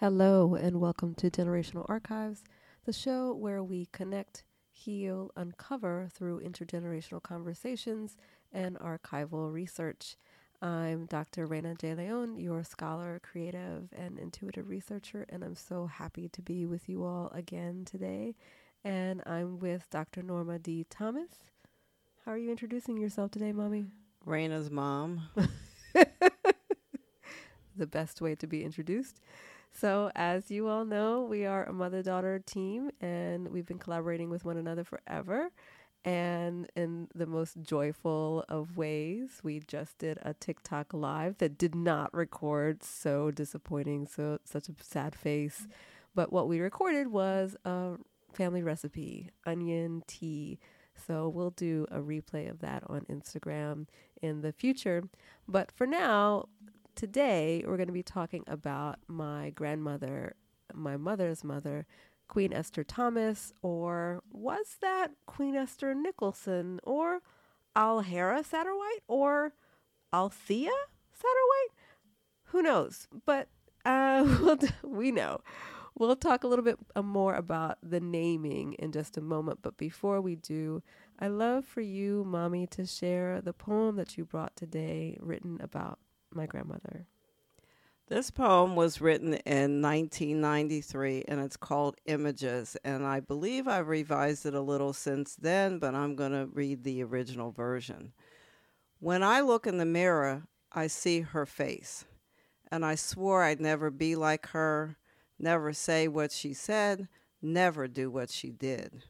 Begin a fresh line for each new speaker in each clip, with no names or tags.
Hello, and welcome to Generational Archives, the show where we connect, heal, uncover through intergenerational conversations and archival research. I'm Dr. Raina J. León, your scholar, creative, and intuitive researcher, and I'm so happy to be with you all again today. And I'm with Dr. Norma D. Thomas. How are you introducing yourself today, Mommy?
Raina's mom.
the best way to be introduced. So, as you all know, we are a mother daughter team and we've been collaborating with one another forever. And in the most joyful of ways, we just did a TikTok live that did not record. So disappointing. So, such a sad face. But what we recorded was a family recipe onion tea. So, we'll do a replay of that on Instagram in the future. But for now, today we're going to be talking about my grandmother, my mother's mother, Queen Esther Thomas, or was that Queen Esther Nicholson, or Alhera Satterwhite, or Althea Satterwhite? Who knows? But uh, we know. We'll talk a little bit uh, more about the naming in just a moment. But before we do, I love for you, Mommy, to share the poem that you brought today written about my grandmother.
This poem was written in 1993 and it's called Images. And I believe I've revised it a little since then, but I'm going to read the original version. When I look in the mirror, I see her face. And I swore I'd never be like her, never say what she said, never do what she did.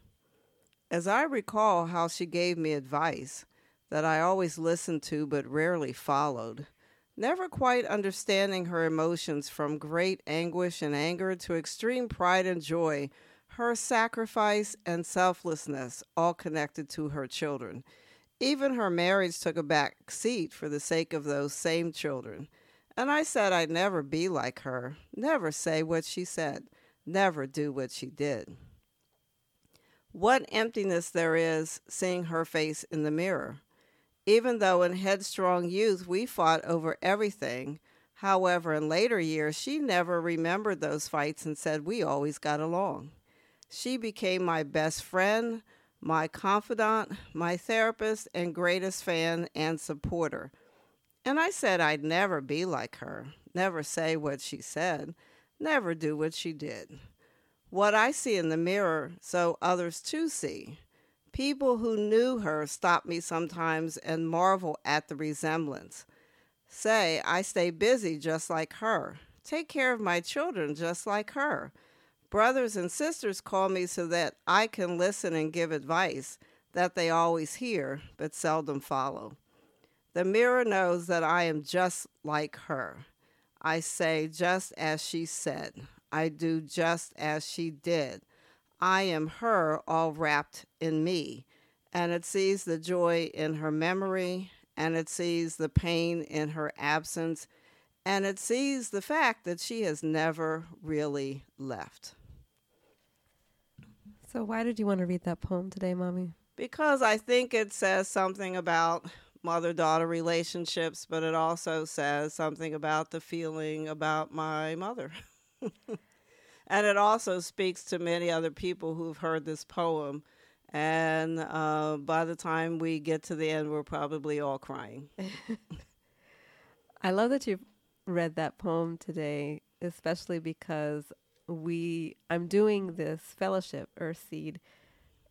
As I recall how she gave me advice that I always listened to but rarely followed, never quite understanding her emotions from great anguish and anger to extreme pride and joy, her sacrifice and selflessness, all connected to her children. Even her marriage took a back seat for the sake of those same children. And I said I'd never be like her, never say what she said, never do what she did. What emptiness there is seeing her face in the mirror. Even though in headstrong youth we fought over everything, however, in later years she never remembered those fights and said we always got along. She became my best friend, my confidant, my therapist, and greatest fan and supporter. And I said I'd never be like her, never say what she said, never do what she did. What I see in the mirror, so others too see. People who knew her stop me sometimes and marvel at the resemblance. Say, I stay busy just like her. Take care of my children just like her. Brothers and sisters call me so that I can listen and give advice that they always hear but seldom follow. The mirror knows that I am just like her. I say just as she said. I do just as she did. I am her all wrapped in me. And it sees the joy in her memory, and it sees the pain in her absence, and it sees the fact that she has never really left.
So, why did you want to read that poem today, Mommy?
Because I think it says something about mother daughter relationships, but it also says something about the feeling about my mother. And it also speaks to many other people who've heard this poem. And uh, by the time we get to the end, we're probably all crying.
I love that you read that poem today, especially because we I'm doing this fellowship, Earth Seed,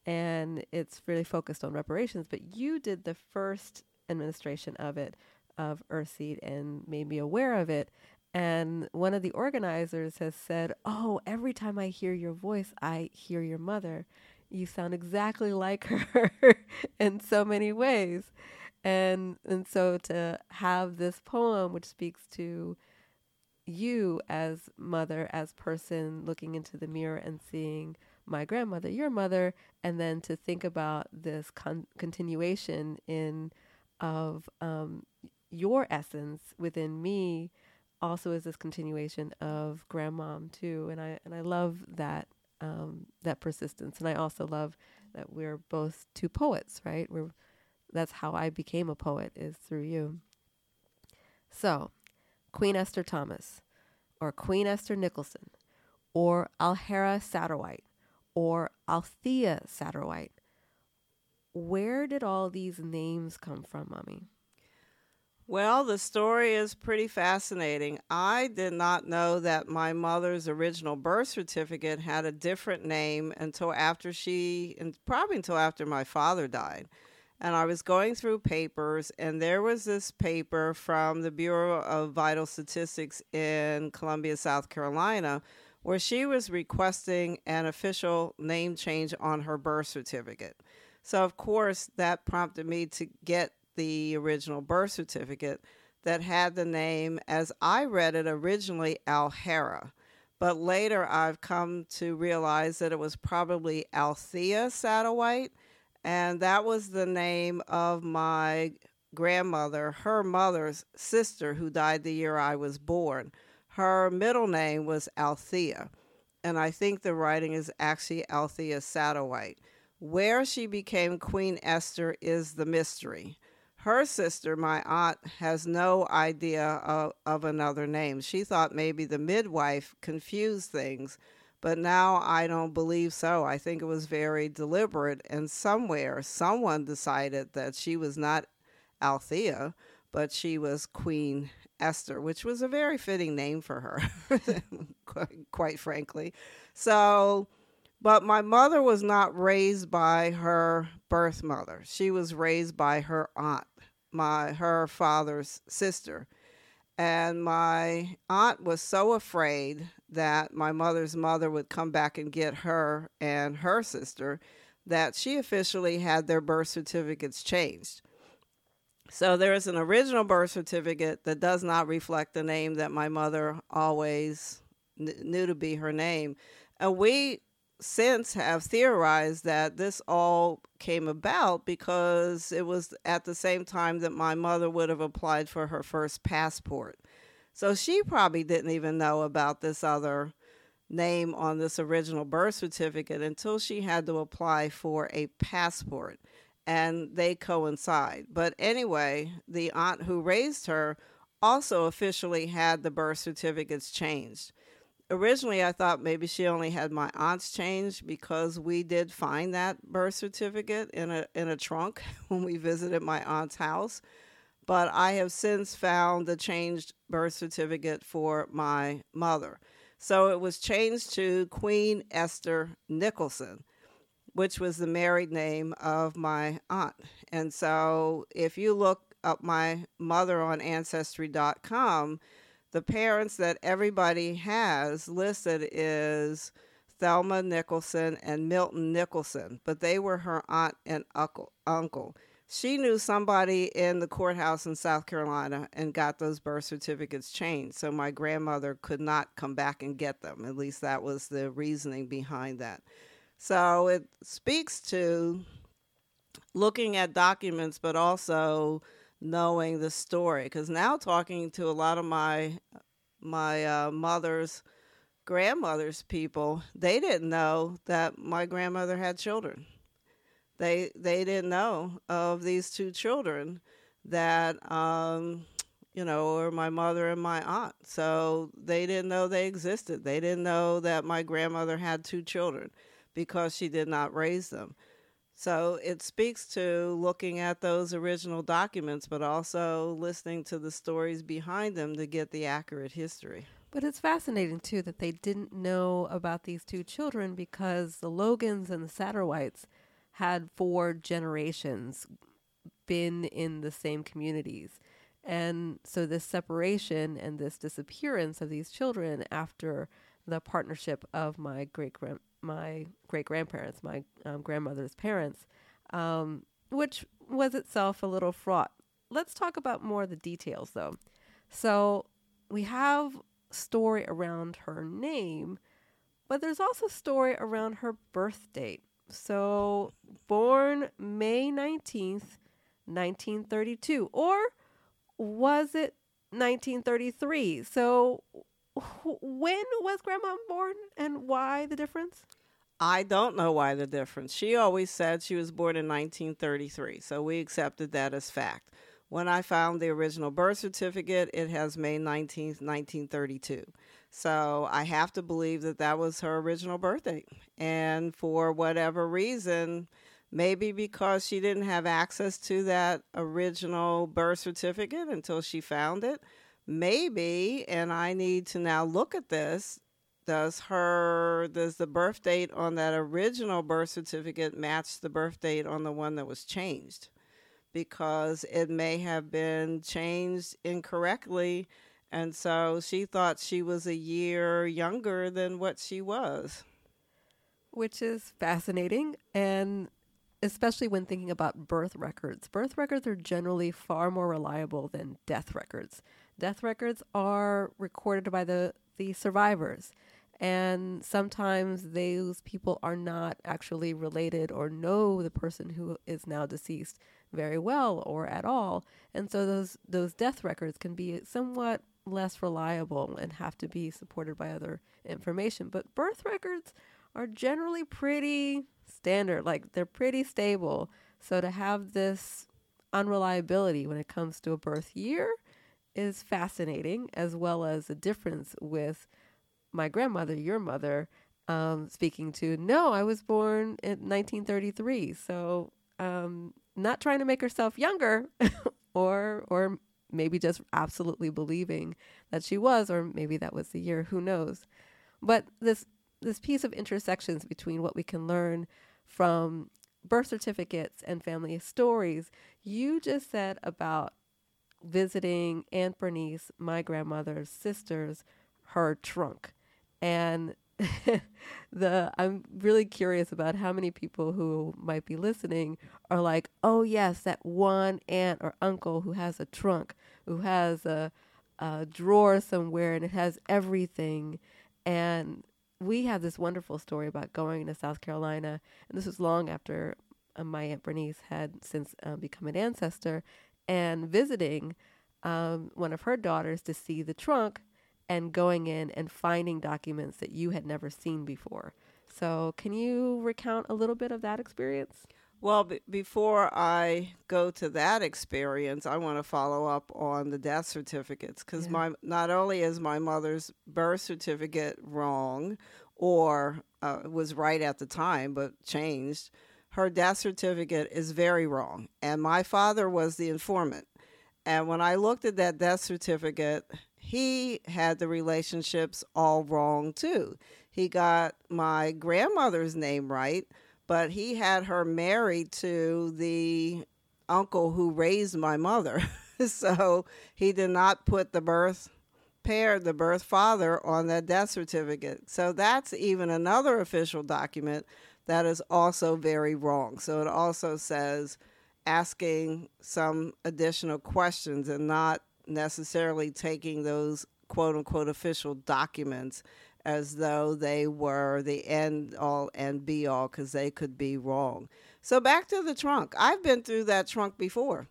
and it's really focused on reparations. But you did the first administration of it, of Earth Seed, and made me aware of it. And one of the organizers has said, Oh, every time I hear your voice, I hear your mother. You sound exactly like her in so many ways. And and so to have this poem which speaks to you as mother, as person looking into the mirror and seeing my grandmother, your mother, and then to think about this con- continuation in of um, your essence within me also is this continuation of grandmom too, and I and I love that um, that persistence, and I also love that we're both two poets, right? We're that's how I became a poet is through you. So, Queen Esther Thomas, or Queen Esther Nicholson or Alhera Satterwhite or Althea Satterwhite. Where did all these names come from, Mommy?
Well, the story is pretty fascinating. I did not know that my mother's original birth certificate had a different name until after she, and probably until after my father died. And I was going through papers, and there was this paper from the Bureau of Vital Statistics in Columbia, South Carolina, where she was requesting an official name change on her birth certificate. So, of course, that prompted me to get the original birth certificate that had the name, as I read it originally, Alhara. But later I've come to realize that it was probably Althea Satterwhite, and that was the name of my grandmother, her mother's sister, who died the year I was born. Her middle name was Althea, and I think the writing is actually Althea Satterwhite. Where she became Queen Esther is the mystery. Her sister, my aunt, has no idea of, of another name. She thought maybe the midwife confused things, but now I don't believe so. I think it was very deliberate, and somewhere someone decided that she was not Althea, but she was Queen Esther, which was a very fitting name for her, quite, quite frankly. So but my mother was not raised by her birth mother. She was raised by her aunt, my her father's sister. And my aunt was so afraid that my mother's mother would come back and get her and her sister that she officially had their birth certificates changed. So there is an original birth certificate that does not reflect the name that my mother always kn- knew to be her name. And we since have theorized that this all came about because it was at the same time that my mother would have applied for her first passport. So she probably didn't even know about this other name on this original birth certificate until she had to apply for a passport. And they coincide. But anyway, the aunt who raised her also officially had the birth certificates changed originally I thought maybe she only had my aunt's change because we did find that birth certificate in a in a trunk when we visited my aunt's house. But I have since found the changed birth certificate for my mother. So it was changed to Queen Esther Nicholson, which was the married name of my aunt. And so if you look up my mother on ancestry.com, the parents that everybody has listed is Thelma Nicholson and Milton Nicholson, but they were her aunt and uncle. She knew somebody in the courthouse in South Carolina and got those birth certificates changed. So my grandmother could not come back and get them. At least that was the reasoning behind that. So it speaks to looking at documents, but also knowing the story because now talking to a lot of my my uh, mother's grandmother's people they didn't know that my grandmother had children. They they didn't know of these two children that um, you know or my mother and my aunt. So they didn't know they existed. They didn't know that my grandmother had two children because she did not raise them so it speaks to looking at those original documents, but also listening to the stories behind them to get the accurate history.
But it's fascinating too that they didn't know about these two children because the Logans and the Satterwhites had four generations been in the same communities. And so this separation and this disappearance of these children after the partnership of my great my great grandparents, my um, grandmother's parents, um, which was itself a little fraught. Let's talk about more of the details though. So we have story around her name, but there's also story around her birth date. So born May 19th, 1932, or was it 1933? So when was grandma born and why the difference?
I don't know why the difference. She always said she was born in 1933, so we accepted that as fact. When I found the original birth certificate, it has May 19th, 1932. So I have to believe that that was her original birth date. And for whatever reason, maybe because she didn't have access to that original birth certificate until she found it, maybe, and I need to now look at this. Does her does the birth date on that original birth certificate match the birth date on the one that was changed? Because it may have been changed incorrectly and so she thought she was a year younger than what she was.
Which is fascinating. And especially when thinking about birth records, birth records are generally far more reliable than death records. Death records are recorded by the, the survivors. And sometimes those people are not actually related or know the person who is now deceased very well or at all. And so those those death records can be somewhat less reliable and have to be supported by other information. But birth records are generally pretty standard, like they're pretty stable. So to have this unreliability when it comes to a birth year is fascinating, as well as the difference with my grandmother, your mother, um, speaking to, no, I was born in 1933. So um, not trying to make herself younger or or maybe just absolutely believing that she was, or maybe that was the year, who knows. But this this piece of intersections between what we can learn from birth certificates and family stories, you just said about visiting Aunt Bernice, my grandmother's sister's, her trunk. And the I'm really curious about how many people who might be listening are like, "Oh yes, that one aunt or uncle who has a trunk, who has a, a drawer somewhere and it has everything." And we have this wonderful story about going to South Carolina, and this was long after uh, my aunt Bernice had since uh, become an ancestor, and visiting um, one of her daughters to see the trunk and going in and finding documents that you had never seen before. So, can you recount a little bit of that experience?
Well, b- before I go to that experience, I want to follow up on the death certificates because yeah. my not only is my mother's birth certificate wrong or uh, was right at the time but changed, her death certificate is very wrong, and my father was the informant. And when I looked at that death certificate, he had the relationships all wrong too. He got my grandmother's name right, but he had her married to the uncle who raised my mother. so he did not put the birth pair, the birth father, on that death certificate. So that's even another official document that is also very wrong. So it also says asking some additional questions and not necessarily taking those quote unquote official documents as though they were the end all and be all because they could be wrong. So back to the trunk. I've been through that trunk before.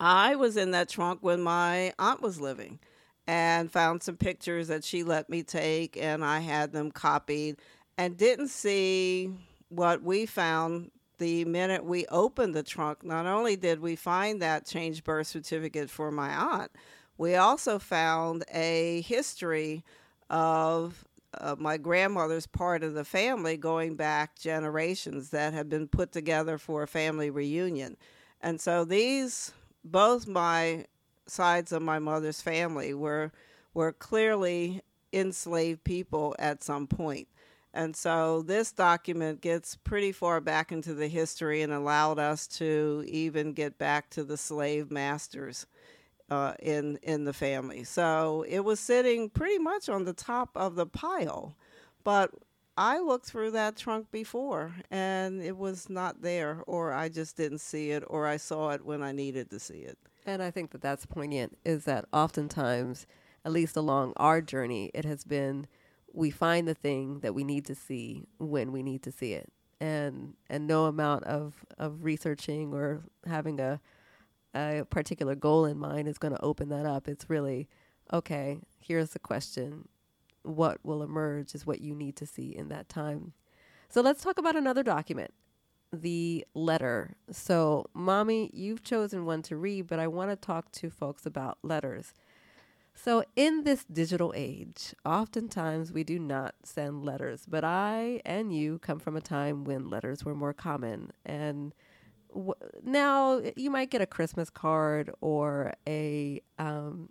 I was in that trunk when my aunt was living and found some pictures that she let me take and I had them copied and didn't see what we found the minute we opened the trunk, not only did we find that changed birth certificate for my aunt, we also found a history of uh, my grandmother's part of the family going back generations that had been put together for a family reunion. And so these, both my sides of my mother's family were were clearly enslaved people at some point. And so this document gets pretty far back into the history and allowed us to even get back to the slave masters uh, in in the family. So it was sitting pretty much on the top of the pile, but I looked through that trunk before and it was not there, or I just didn't see it, or I saw it when I needed to see it.
And I think that that's poignant. Is that oftentimes, at least along our journey, it has been we find the thing that we need to see when we need to see it and and no amount of of researching or having a a particular goal in mind is going to open that up it's really okay here's the question what will emerge is what you need to see in that time so let's talk about another document the letter. So, mommy, you've chosen one to read, but I want to talk to folks about letters. So, in this digital age, oftentimes we do not send letters, but I and you come from a time when letters were more common. And w- now you might get a Christmas card or a um,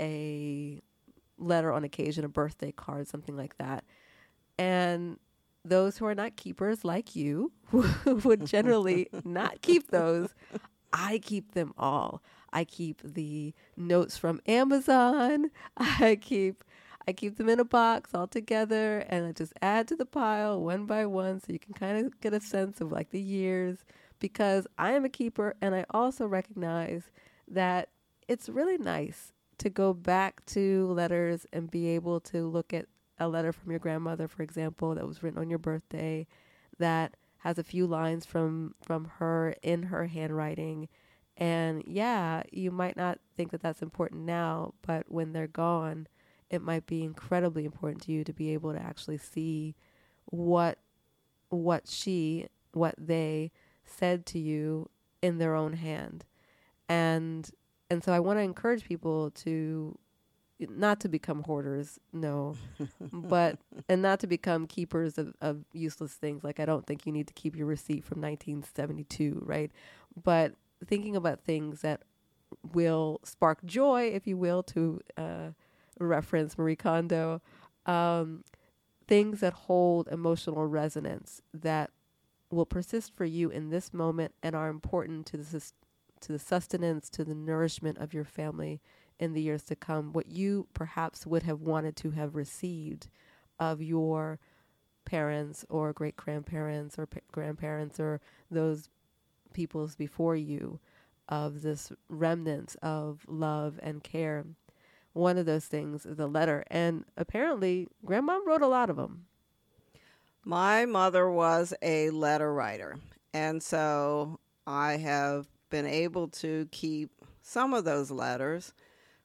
a letter on occasion, a birthday card, something like that. And those who are not keepers like you would generally not keep those. I keep them all. I keep the notes from Amazon. I keep I keep them in a box all together and I just add to the pile one by one so you can kind of get a sense of like the years because I am a keeper and I also recognize that it's really nice to go back to letters and be able to look at a letter from your grandmother, for example, that was written on your birthday that has a few lines from from her in her handwriting and yeah, you might not think that that's important now, but when they're gone, it might be incredibly important to you to be able to actually see what what she, what they said to you in their own hand. And and so I want to encourage people to not to become hoarders, no, but and not to become keepers of, of useless things. Like I don't think you need to keep your receipt from 1972, right? But thinking about things that will spark joy, if you will, to uh, reference Marie Kondo, um, things that hold emotional resonance that will persist for you in this moment and are important to the sus- to the sustenance, to the nourishment of your family in the years to come. What you perhaps would have wanted to have received of your parents or great grandparents or pa- grandparents or those peoples before you of this remnants of love and care. One of those things is a letter, and apparently, Grandma wrote a lot of them.
My mother was a letter writer, and so I have been able to keep some of those letters.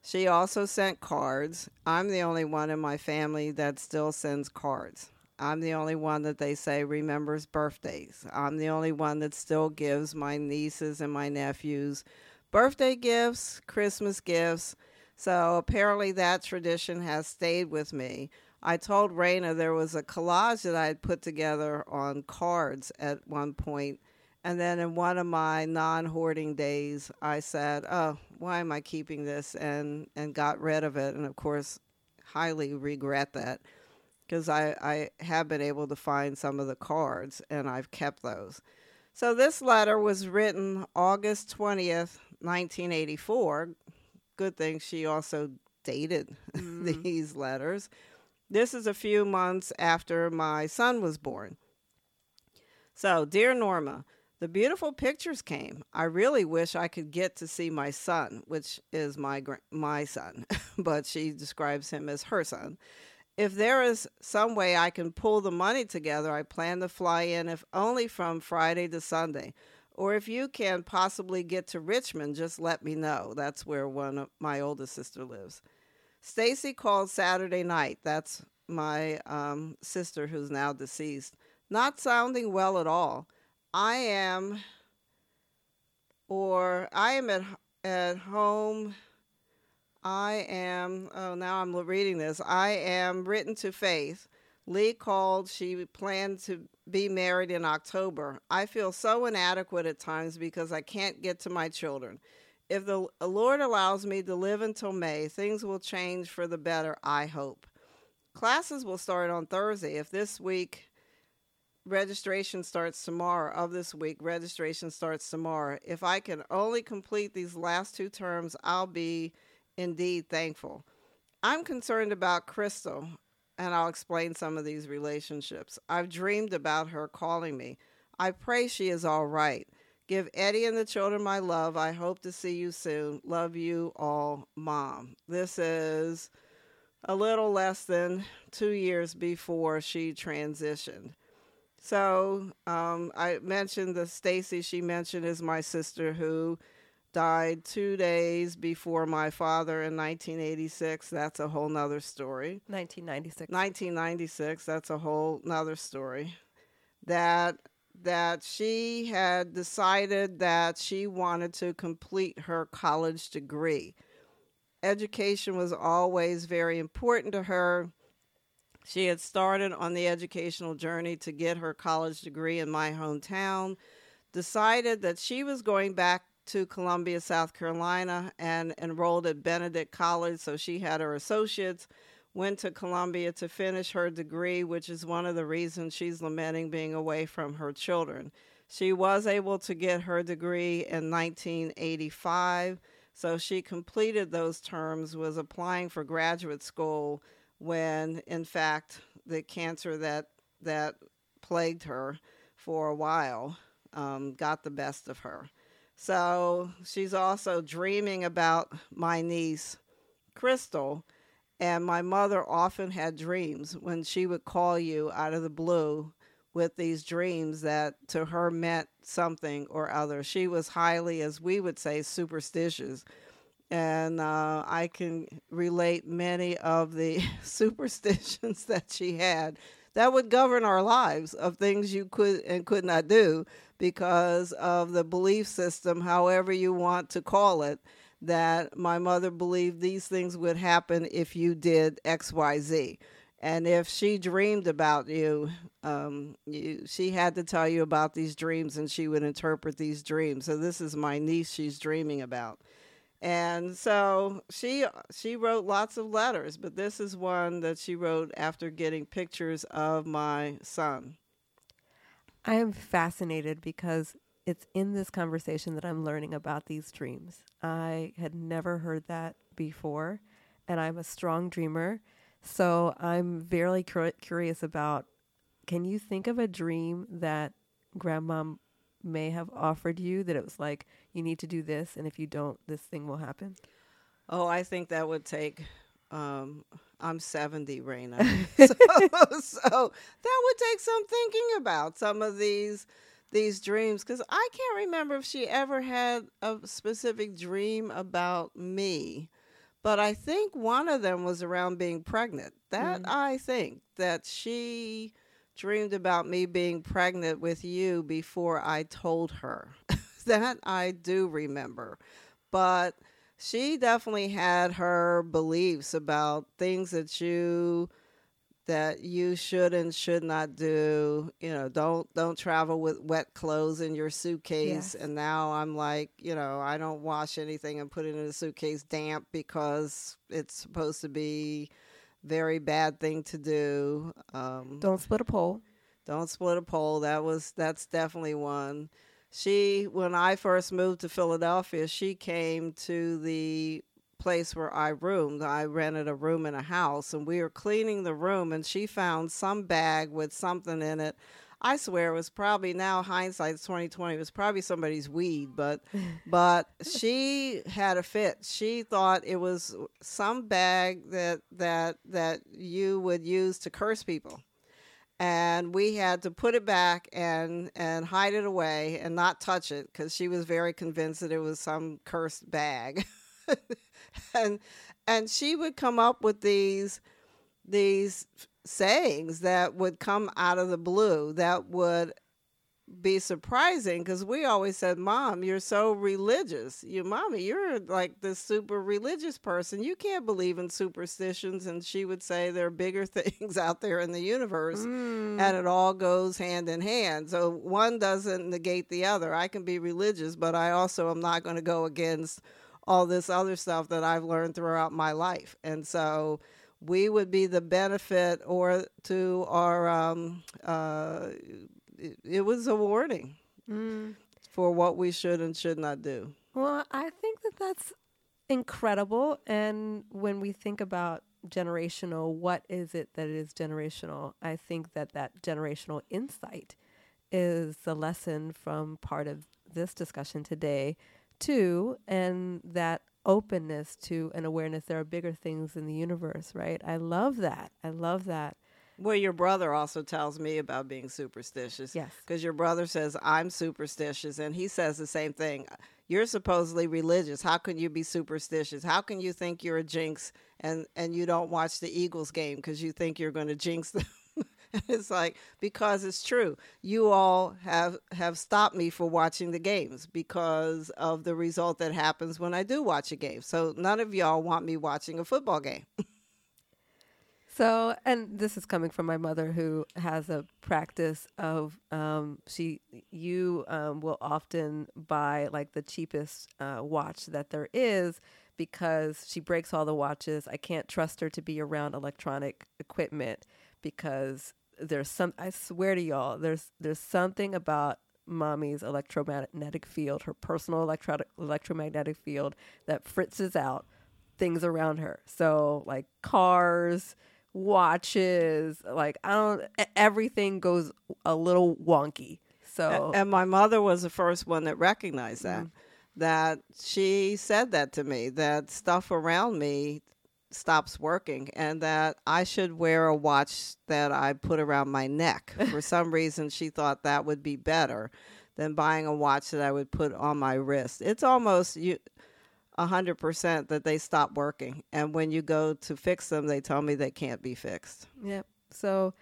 She also sent cards. I'm the only one in my family that still sends cards. I'm the only one that they say remembers birthdays. I'm the only one that still gives my nieces and my nephews birthday gifts, Christmas gifts. So apparently that tradition has stayed with me. I told Raina there was a collage that I had put together on cards at one point, and then in one of my non-hoarding days, I said, "Oh, why am I keeping this?" and and got rid of it, and of course, highly regret that because I, I have been able to find some of the cards and I've kept those. So this letter was written August 20th, 1984. Good thing she also dated mm. these letters. This is a few months after my son was born. So, dear Norma, the beautiful pictures came. I really wish I could get to see my son, which is my my son, but she describes him as her son if there is some way I can pull the money together, I plan to fly in, if only from Friday to Sunday. Or if you can possibly get to Richmond, just let me know. That's where one of my oldest sister lives. Stacy called Saturday night. That's my um, sister who's now deceased. Not sounding well at all. I am, or I am at at home I am, oh, now I'm reading this. I am written to Faith. Lee called. She planned to be married in October. I feel so inadequate at times because I can't get to my children. If the Lord allows me to live until May, things will change for the better, I hope. Classes will start on Thursday. If this week registration starts tomorrow, of this week, registration starts tomorrow. If I can only complete these last two terms, I'll be indeed thankful. I'm concerned about Crystal, and I'll explain some of these relationships. I've dreamed about her calling me. I pray she is all right. Give Eddie and the children my love. I hope to see you soon. Love you all, Mom. This is a little less than two years before she transitioned. So um, I mentioned the Stacy she mentioned is my sister who died two days before my father in 1986. That's a whole nother story.
1996.
1996. That's a whole nother story. That that she had decided that she wanted to complete her college degree. Education was always very important to her. She had started on the educational journey to get her college degree in my hometown, decided that she was going back to Columbia, South Carolina, and enrolled at Benedict College. So she had her associates, went to Columbia to finish her degree, which is one of the reasons she's lamenting being away from her children. She was able to get her degree in 1985. So she completed those terms, was applying for graduate school when, in fact, the cancer that that plagued her for a while um, got the best of her. So she's also dreaming about my niece, Crystal. And my mother often had dreams when she would call you out of the blue with these dreams that to her meant something or other. She was highly, as we would say, superstitious. And uh, I can relate many of the superstitions that she had that would govern our lives of things you could and could not do because of the belief system, however you want to call it, that my mother believed these things would happen if you did XYZ. And if she dreamed about you, um, you, she had to tell you about these dreams and she would interpret these dreams. So, this is my niece she's dreaming about. And so she she wrote lots of letters, but this is one that she wrote after getting pictures of my son.
I am fascinated because it's in this conversation that I'm learning about these dreams. I had never heard that before, and I'm a strong dreamer. So I'm very cur- curious about can you think of a dream that grandma may have offered you that it was like you need to do this and if you don't this thing will happen
oh i think that would take um, i'm 70 Raina. So, so that would take some thinking about some of these these dreams because i can't remember if she ever had a specific dream about me but i think one of them was around being pregnant. That mm. i think that she dreamed about me being pregnant with you before I told her. that I do remember. But she definitely had her beliefs about things that you that you should and should not do you know don't don't travel with wet clothes in your suitcase yes. and now i'm like you know i don't wash anything and put it in a suitcase damp because it's supposed to be very bad thing to do. Um,
don't split a pole.
Don't split a pole. That was that's definitely one. She when I first moved to Philadelphia, she came to the place where I roomed. I rented a room in a house and we were cleaning the room and she found some bag with something in it I swear it was probably now hindsight's twenty twenty. It was probably somebody's weed, but but she had a fit. She thought it was some bag that that that you would use to curse people, and we had to put it back and and hide it away and not touch it because she was very convinced that it was some cursed bag, and and she would come up with these these sayings that would come out of the blue that would be surprising because we always said, Mom, you're so religious. You, Mommy, you're like this super religious person. You can't believe in superstitions. And she would say there are bigger things out there in the universe mm. and it all goes hand in hand. So one doesn't negate the other. I can be religious, but I also am not going to go against all this other stuff that I've learned throughout my life. And so, we would be the benefit or to our um, uh, it, it, was a warning mm. for what we should and should not do.
Well i think that that's incredible. And when we think about generational what is it that is generational? I think that that generational insight is the lesson from part of this discussion today too and that openness to an awareness there are bigger things in the universe, right? I love that. I love that.
Well, your brother also tells me about being superstitious.
Yes.
Because your brother says, I'm superstitious. And he says the same thing. You're supposedly religious. How can you be superstitious? How can you think you're a jinx and, and you don't watch the Eagles game because you think you're going to jinx them? it's like because it's true. You all have have stopped me for watching the games because of the result that happens when I do watch a game. So none of y'all want me watching a football game.
So, and this is coming from my mother, who has a practice of um, she you um, will often buy like the cheapest uh, watch that there is because she breaks all the watches. I can't trust her to be around electronic equipment because there's some. I swear to y'all, there's there's something about mommy's electromagnetic field, her personal electro- electromagnetic field that fritzes out things around her. So like cars watches like i don't everything goes a little wonky so
and my mother was the first one that recognized that mm-hmm. that she said that to me that stuff around me stops working and that i should wear a watch that i put around my neck for some reason she thought that would be better than buying a watch that i would put on my wrist it's almost you 100% that they stop working. And when you go to fix them, they tell me they can't be fixed.
Yep. So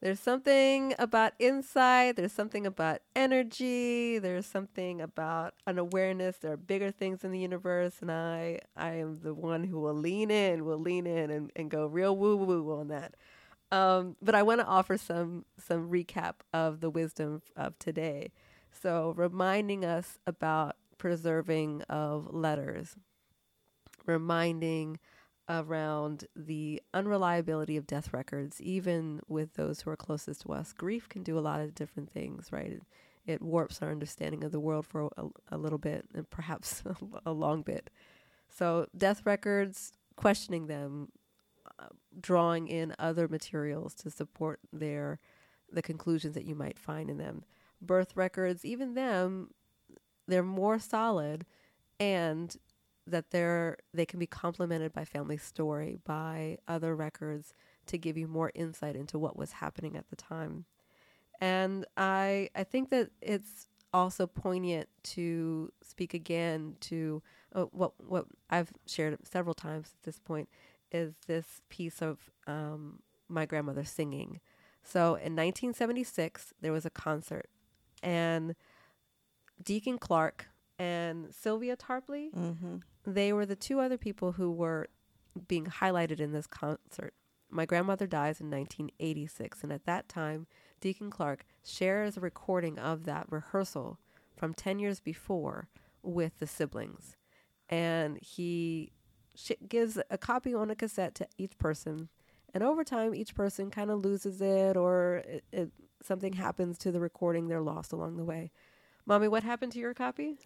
there's something about insight, there's something about energy, there's something about an awareness. There are bigger things in the universe, and I I am the one who will lean in, will lean in and, and go real woo woo on that. Um, but I want to offer some some recap of the wisdom of today. So reminding us about preserving of letters, reminding around the unreliability of death records, even with those who are closest to us. Grief can do a lot of different things, right? It, it warps our understanding of the world for a, a little bit and perhaps a long bit. So, death records, questioning them, uh, drawing in other materials to support their the conclusions that you might find in them. Birth records, even them, they're more solid and that they're they can be complemented by family story by other records to give you more insight into what was happening at the time. And i i think that it's also poignant to speak again to uh, what what i've shared several times at this point is this piece of um, my grandmother singing. So in 1976 there was a concert and Deacon Clark and Sylvia Tarpley. Mm-hmm. They were the two other people who were being highlighted in this concert. My grandmother dies in 1986, and at that time, Deacon Clark shares a recording of that rehearsal from 10 years before with the siblings. And he sh- gives a copy on a cassette to each person. And over time, each person kind of loses it, or it, it, something happens to the recording. They're lost along the way. Mommy, what happened to your copy?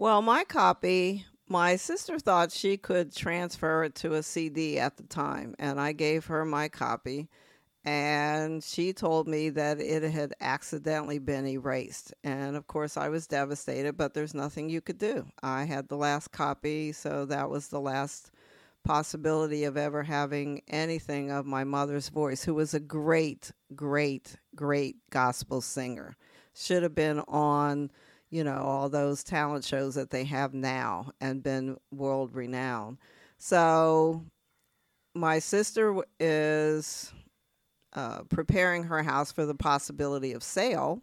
Well, my copy, my sister thought she could transfer it to a CD at the time, and I gave her my copy. And she told me that it had accidentally been erased. And of course, I was devastated, but there's nothing you could do. I had the last copy, so that was the last possibility of ever having anything of my mother's voice, who was a great, great, great gospel singer should have been on, you know, all those talent shows that they have now and been world renowned. So my sister is uh, preparing her house for the possibility of sale,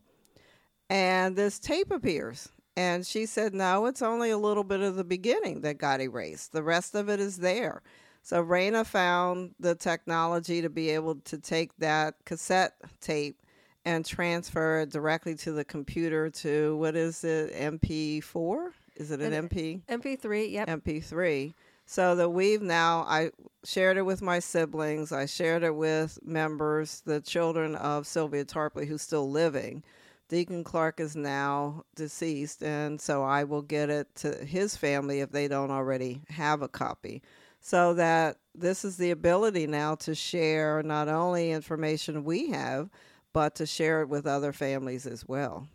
and this tape appears. And she said, No, it's only a little bit of the beginning that got erased. The rest of it is there. So Raina found the technology to be able to take that cassette tape and transfer it directly to the computer to what is it mp4 is it an, an mp
mp3 yep.
Mp3 so that we've now i shared it with my siblings i shared it with members the children of sylvia tarpley who's still living. Deacon clark is now deceased and so i will get it to his family if they don't already have a copy. So that this is the ability now to share not only information we have but to share it with other families as well.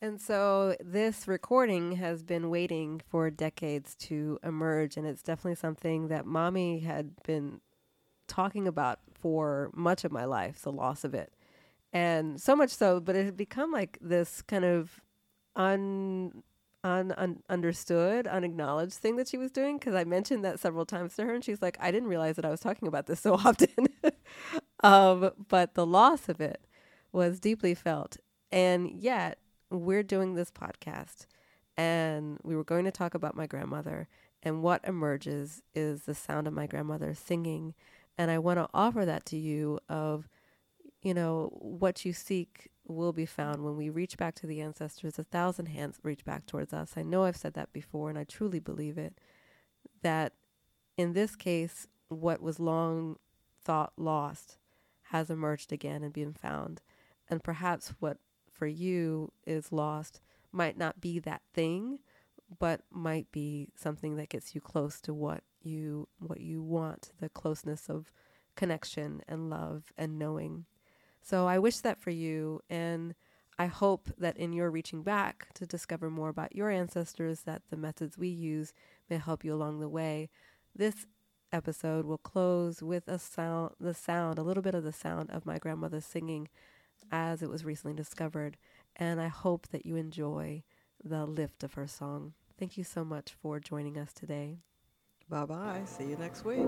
And so this recording has been waiting for decades to emerge, and it's definitely something that mommy had been talking about for much of my life, the loss of it. And so much so, but it had become like this kind of un, un, un understood, unacknowledged thing that she was doing because I mentioned that several times to her, and she's like, I didn't realize that I was talking about this so often. Um, but the loss of it was deeply felt. And yet, we're doing this podcast, and we were going to talk about my grandmother. And what emerges is the sound of my grandmother singing. And I want to offer that to you of, you know, what you seek will be found when we reach back to the ancestors. A thousand hands reach back towards us. I know I've said that before, and I truly believe it. That in this case, what was long thought lost has emerged again and been found. And perhaps what for you is lost might not be that thing, but might be something that gets you close to what you what you want, the closeness of connection and love and knowing. So I wish that for you and I hope that in your reaching back to discover more about your ancestors that the methods we use may help you along the way. This episode will close with a sound the sound, a little bit of the sound of my grandmother singing as it was recently discovered. And I hope that you enjoy the lift of her song. Thank you so much for joining us today.
Bye bye. See you next week.